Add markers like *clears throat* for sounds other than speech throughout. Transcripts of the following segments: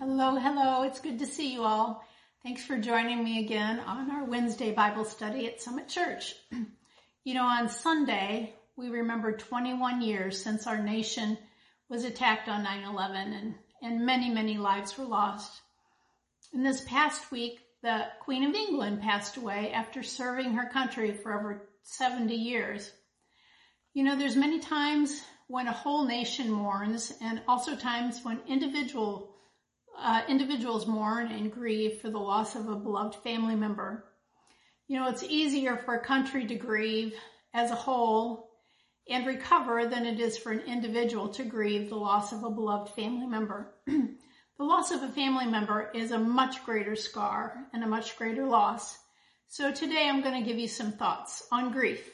Hello, hello. It's good to see you all. Thanks for joining me again on our Wednesday Bible study at Summit Church. *clears throat* you know, on Sunday, we remember 21 years since our nation was attacked on 9-11 and, and many, many lives were lost. In this past week, the Queen of England passed away after serving her country for over 70 years. You know, there's many times when a whole nation mourns and also times when individual uh, individuals mourn and grieve for the loss of a beloved family member. You know, it's easier for a country to grieve as a whole and recover than it is for an individual to grieve the loss of a beloved family member. *clears throat* the loss of a family member is a much greater scar and a much greater loss. So today I'm going to give you some thoughts on grief.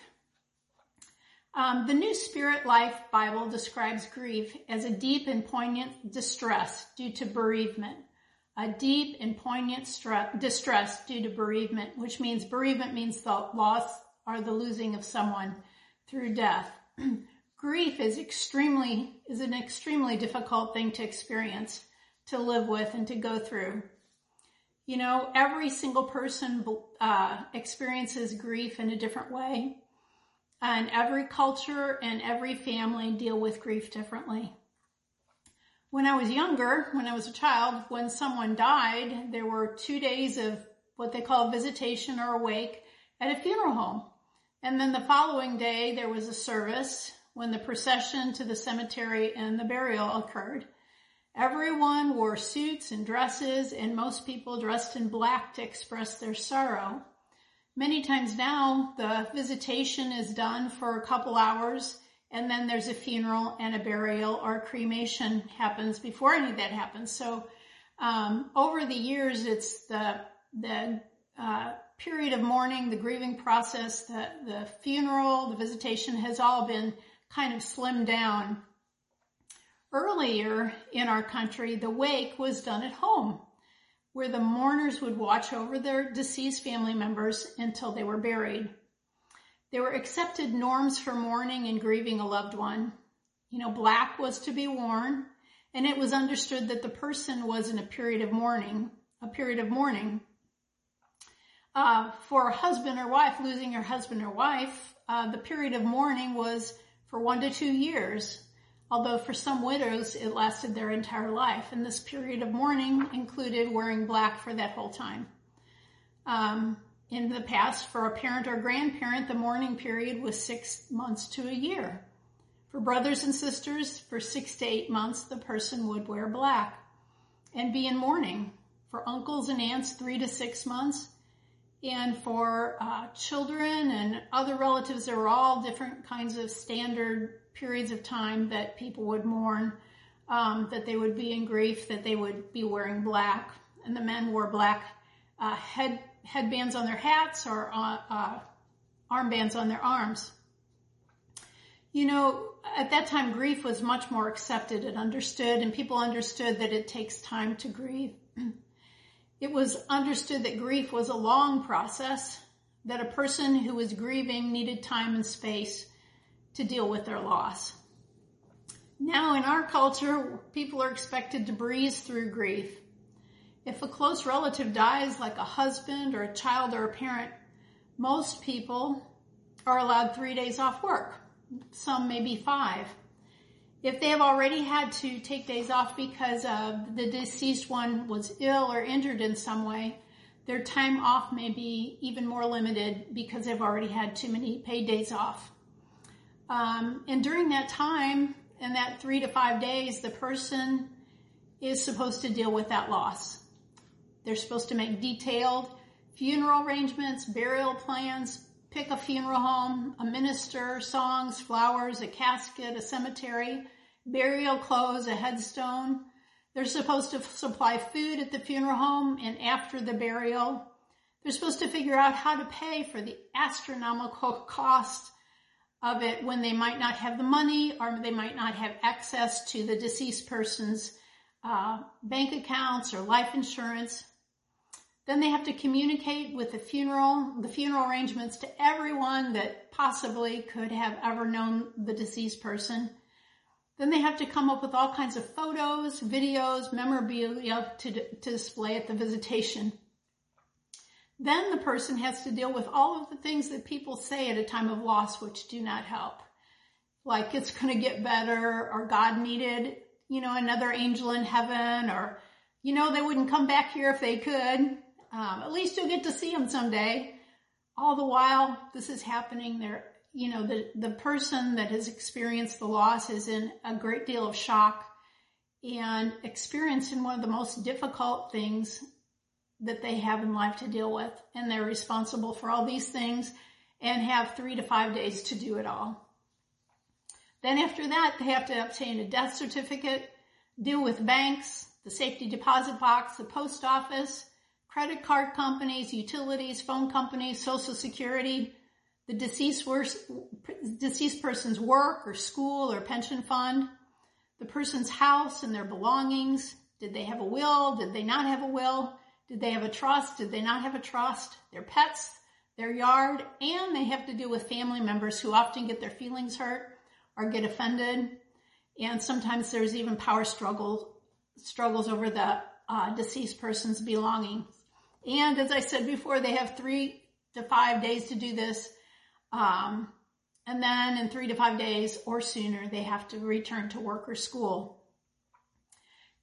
Um, the New Spirit Life Bible describes grief as a deep and poignant distress due to bereavement. A deep and poignant distress due to bereavement, which means bereavement means the loss or the losing of someone through death. *clears throat* grief is extremely, is an extremely difficult thing to experience, to live with and to go through. You know, every single person uh, experiences grief in a different way. And every culture and every family deal with grief differently. When I was younger, when I was a child, when someone died, there were two days of what they call visitation or a wake at a funeral home. And then the following day, there was a service when the procession to the cemetery and the burial occurred. Everyone wore suits and dresses and most people dressed in black to express their sorrow. Many times now, the visitation is done for a couple hours and then there's a funeral and a burial or cremation happens before any of that happens. So, um, over the years, it's the, the, uh, period of mourning, the grieving process, the, the funeral, the visitation has all been kind of slimmed down. Earlier in our country, the wake was done at home where the mourners would watch over their deceased family members until they were buried. There were accepted norms for mourning and grieving a loved one. You know, black was to be worn, and it was understood that the person was in a period of mourning, a period of mourning. Uh, for a husband or wife losing your husband or wife, uh, the period of mourning was for one to two years although for some widows it lasted their entire life. And this period of mourning included wearing black for that whole time. Um, in the past, for a parent or grandparent, the mourning period was six months to a year. For brothers and sisters, for six to eight months, the person would wear black and be in mourning. For uncles and aunts, three to six months. And for uh, children and other relatives, there were all different kinds of standard periods of time that people would mourn, um, that they would be in grief, that they would be wearing black, and the men wore black uh, head headbands on their hats or uh, uh, armbands on their arms. You know, at that time, grief was much more accepted and understood, and people understood that it takes time to grieve. It was understood that grief was a long process, that a person who was grieving needed time and space to deal with their loss. Now in our culture, people are expected to breeze through grief. If a close relative dies, like a husband or a child or a parent, most people are allowed three days off work. Some maybe five. If they have already had to take days off because of the deceased one was ill or injured in some way, their time off may be even more limited because they've already had too many paid days off. Um, and during that time, in that three to five days, the person is supposed to deal with that loss. They're supposed to make detailed funeral arrangements, burial plans, pick a funeral home, a minister, songs, flowers, a casket, a cemetery, burial clothes, a headstone. They're supposed to supply food at the funeral home and after the burial. They're supposed to figure out how to pay for the astronomical cost of it when they might not have the money or they might not have access to the deceased person's uh, bank accounts or life insurance. Then they have to communicate with the funeral, the funeral arrangements to everyone that possibly could have ever known the deceased person. Then they have to come up with all kinds of photos, videos, memorabilia to, to display at the visitation. Then the person has to deal with all of the things that people say at a time of loss, which do not help. Like it's *laughs* going to get better or God needed, you know, another angel in heaven or, you know, they wouldn't come back here if they could. Um, at least you'll get to see them someday. All the while this is happening, there you know, the, the person that has experienced the loss is in a great deal of shock and experiencing one of the most difficult things that they have in life to deal with. And they're responsible for all these things and have three to five days to do it all. Then after that, they have to obtain a death certificate, deal with banks, the safety deposit box, the post office, credit card companies, utilities, phone companies, social security, the deceased, deceased person's work or school or pension fund, the person's house and their belongings. Did they have a will? Did they not have a will? Did they have a trust? Did they not have a trust? Their pets, their yard, and they have to deal with family members who often get their feelings hurt or get offended. And sometimes there's even power struggle, struggles over the uh, deceased person's belongings. And as I said before, they have three to five days to do this um, and then in three to five days or sooner, they have to return to work or school.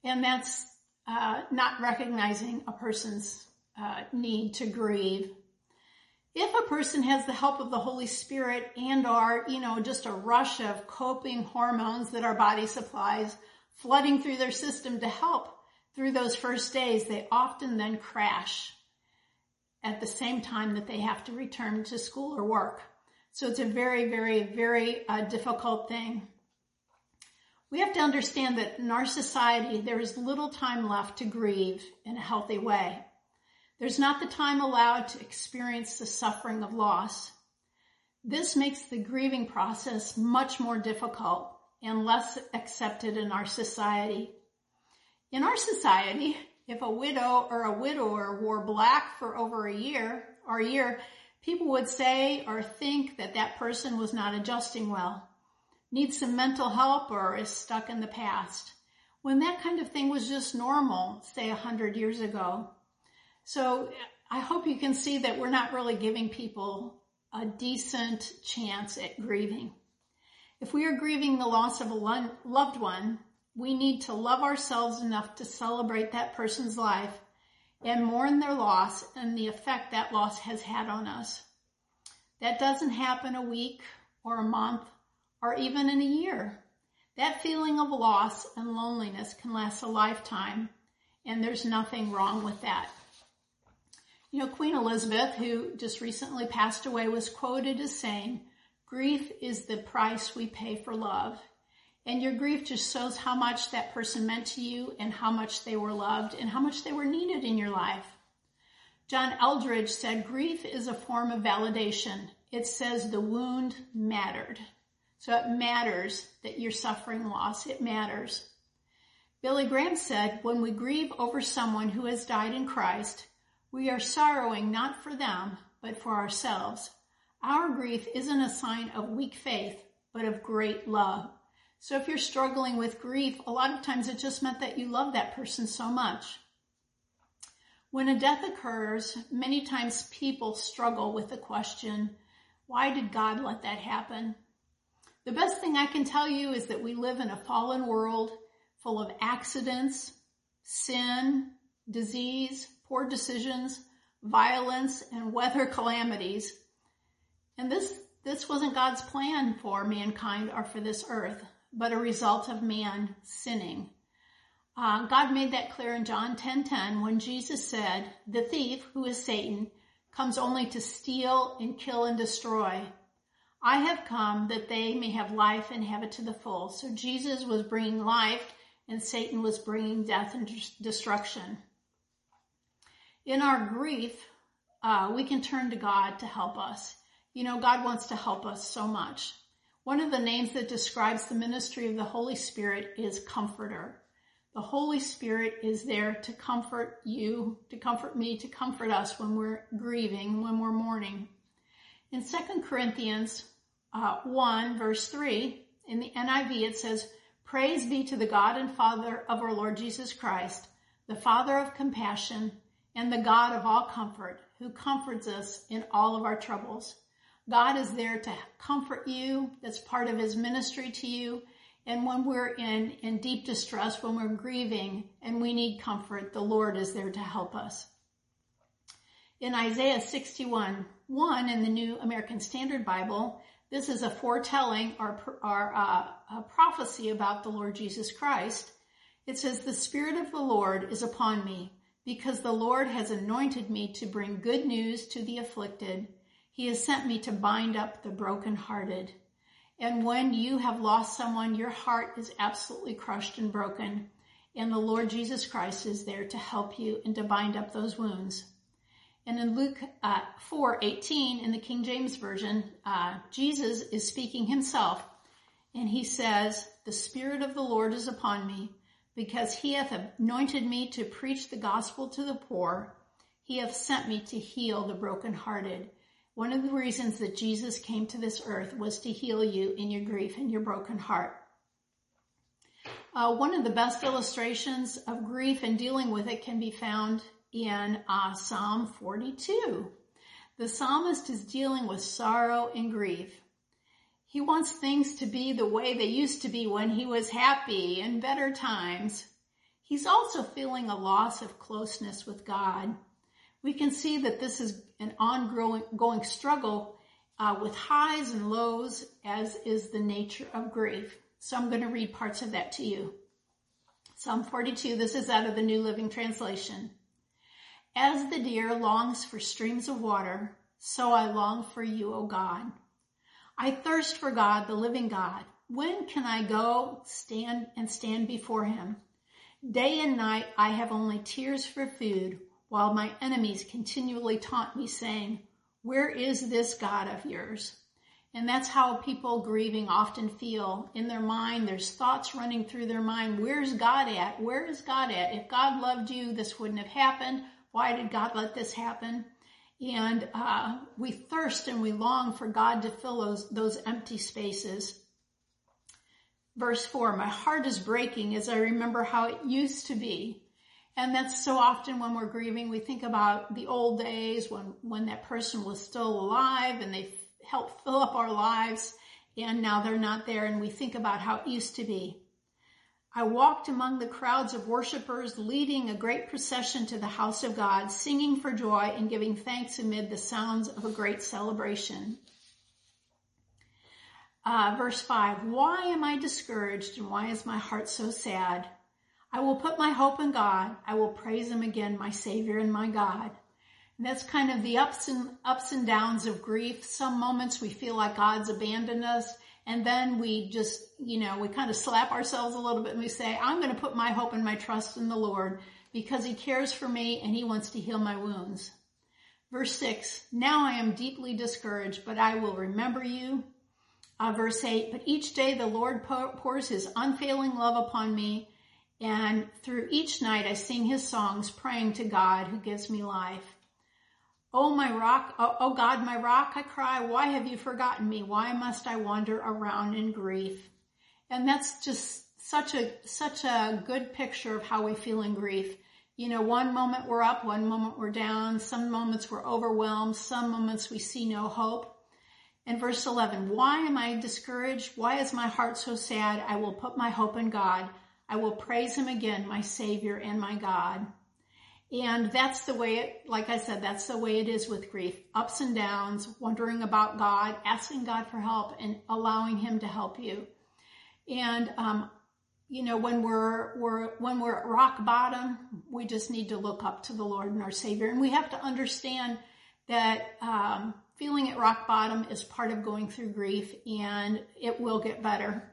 And that's uh, not recognizing a person's uh, need to grieve. If a person has the help of the Holy Spirit and are, you know, just a rush of coping hormones that our body supplies flooding through their system to help through those first days, they often then crash at the same time that they have to return to school or work. So it's a very, very, very uh, difficult thing. We have to understand that in our society, there is little time left to grieve in a healthy way. There's not the time allowed to experience the suffering of loss. This makes the grieving process much more difficult and less accepted in our society. In our society, if a widow or a widower wore black for over a year or a year, people would say or think that that person was not adjusting well, needs some mental help or is stuck in the past. When that kind of thing was just normal, say a hundred years ago. So I hope you can see that we're not really giving people a decent chance at grieving. If we are grieving the loss of a loved one, we need to love ourselves enough to celebrate that person's life and mourn their loss and the effect that loss has had on us. That doesn't happen a week or a month or even in a year. That feeling of loss and loneliness can last a lifetime, and there's nothing wrong with that. You know, Queen Elizabeth, who just recently passed away, was quoted as saying, grief is the price we pay for love. And your grief just shows how much that person meant to you and how much they were loved and how much they were needed in your life. John Eldredge said, grief is a form of validation. It says the wound mattered. So it matters that you're suffering loss. It matters. Billy Graham said, when we grieve over someone who has died in Christ, we are sorrowing not for them, but for ourselves. Our grief isn't a sign of weak faith, but of great love. So if you're struggling with grief, a lot of times it just meant that you love that person so much. When a death occurs, many times people struggle with the question, why did God let that happen? The best thing I can tell you is that we live in a fallen world full of accidents, sin, disease, poor decisions, violence, and weather calamities. And this, this wasn't God's plan for mankind or for this earth but a result of man sinning. Uh, God made that clear in John 10:10 10, 10, when Jesus said, "The thief, who is Satan, comes only to steal and kill and destroy. I have come that they may have life and have it to the full." So Jesus was bringing life, and Satan was bringing death and destruction. In our grief, uh, we can turn to God to help us. You know, God wants to help us so much. One of the names that describes the ministry of the Holy Spirit is Comforter. The Holy Spirit is there to comfort you, to comfort me, to comfort us when we're grieving, when we're mourning. In 2 Corinthians uh, 1 verse 3, in the NIV it says, Praise be to the God and Father of our Lord Jesus Christ, the Father of compassion and the God of all comfort, who comforts us in all of our troubles. God is there to comfort you. That's part of his ministry to you. And when we're in, in deep distress, when we're grieving and we need comfort, the Lord is there to help us. In Isaiah 61, 1 in the New American Standard Bible, this is a foretelling or, or uh, a prophecy about the Lord Jesus Christ. It says, the Spirit of the Lord is upon me because the Lord has anointed me to bring good news to the afflicted. He has sent me to bind up the brokenhearted. And when you have lost someone, your heart is absolutely crushed and broken. And the Lord Jesus Christ is there to help you and to bind up those wounds. And in Luke uh, 4 18 in the King James Version, uh, Jesus is speaking himself. And he says, The Spirit of the Lord is upon me because he hath anointed me to preach the gospel to the poor. He hath sent me to heal the brokenhearted. One of the reasons that Jesus came to this earth was to heal you in your grief and your broken heart. Uh, one of the best illustrations of grief and dealing with it can be found in uh, Psalm 42. The psalmist is dealing with sorrow and grief. He wants things to be the way they used to be when he was happy in better times. He's also feeling a loss of closeness with God. We can see that this is an ongoing struggle uh, with highs and lows, as is the nature of grief. So I'm going to read parts of that to you. Psalm 42, this is out of the New Living Translation. As the deer longs for streams of water, so I long for you, O God. I thirst for God, the living God. When can I go stand and stand before him? Day and night I have only tears for food, while my enemies continually taunt me saying, where is this God of yours? And that's how people grieving often feel in their mind. There's thoughts running through their mind. Where's God at? Where is God at? If God loved you, this wouldn't have happened. Why did God let this happen? And uh, we thirst and we long for God to fill those, those empty spaces. Verse 4 My heart is breaking as I remember how it used to be. And that's so often when we're grieving, we think about the old days when, when that person was still alive and they helped fill up our lives and now they're not there and we think about how it used to be. I walked among the crowds of worshipers, leading a great procession to the house of God, singing for joy and giving thanks amid the sounds of a great celebration. Uh, verse 5 Why am I discouraged and why is my heart so sad? I will put my hope in God. I will praise him again, my Savior and my God. And that's kind of the ups and ups and downs of grief. Some moments we feel like God's abandoned us. And then we just, you know, we kind of slap ourselves a little bit and we say, I'm going to put my hope and my trust in the Lord because he cares for me and he wants to heal my wounds. Verse six, now I am deeply discouraged, but I will remember you. Uh, verse eight, but each day the Lord pours his unfailing love upon me. And through each night I sing his songs, praying to God who gives me life. Oh, my rock, oh, oh, God, my rock, I cry, why have you forgotten me? Why must I wander around in grief? And that's just such a, such a good picture of how we feel in grief. You know, one moment we're up, one moment we're down, some moments we're overwhelmed, some moments we see no hope. And verse 11, why am I discouraged? Why is my heart so sad? I will put my hope in God. I will praise him again, my Savior and my God. And that's the way it, like I said, that's the way it is with grief. Ups and downs, wondering about God, asking God for help and allowing him to help you. And, um, you know, when we're, we're, when we're at rock bottom, we just need to look up to the Lord and our Savior. And we have to understand that, um, feeling at rock bottom is part of going through grief and it will get better.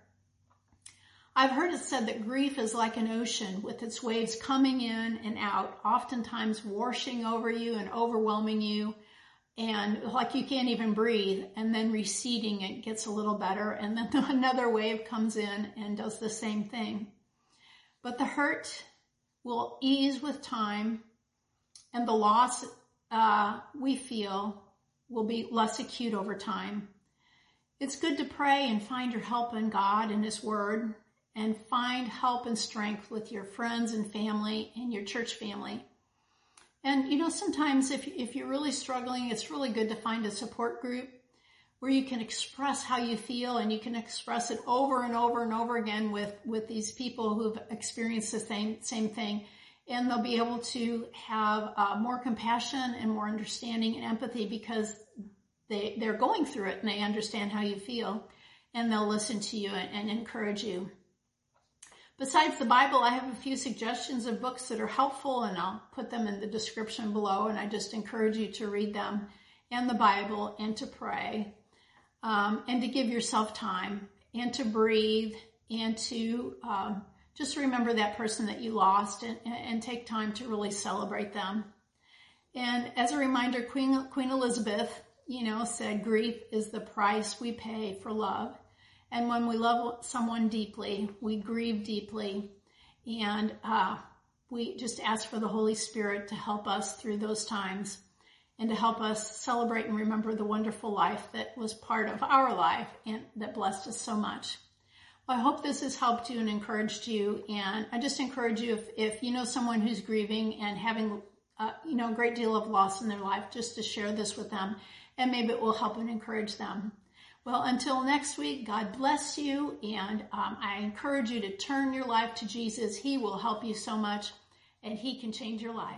I've heard it said that grief is like an ocean with its waves coming in and out, oftentimes washing over you and overwhelming you and like you can't even breathe and then receding it gets a little better and then *laughs* another wave comes in and does the same thing. But the hurt will ease with time and the loss uh, we feel will be less acute over time. It's good to pray and find your help in God and His Word and find help and strength with your friends and family and your church family. And you know, sometimes if, if you're really struggling, it's really good to find a support group where you can express how you feel and you can express it over and over and over again with, with these people who've experienced the same, same thing. And they'll be able to have uh, more compassion and more understanding and empathy because they, they're going through it and they understand how you feel and they'll listen to you and, and encourage you. Besides the Bible, I have a few suggestions of books that are helpful and I'll put them in the description below and I just encourage you to read them and the Bible and to pray um, and to give yourself time and to breathe and to um, just remember that person that you lost and, and take time to really celebrate them. And as a reminder, Queen, Queen Elizabeth, you know, said grief is the price we pay for love. And when we love someone deeply, we grieve deeply and uh, we just ask for the Holy Spirit to help us through those times and to help us celebrate and remember the wonderful life that was part of our life and that blessed us so much. Well, I hope this has helped you and encouraged you. And I just encourage you if, if you know someone who's grieving and having, uh, you know, a great deal of loss in their life, just to share this with them and maybe it will help and encourage them. Well, until next week, God bless you. And um, I encourage you to turn your life to Jesus. He will help you so much and he can change your life.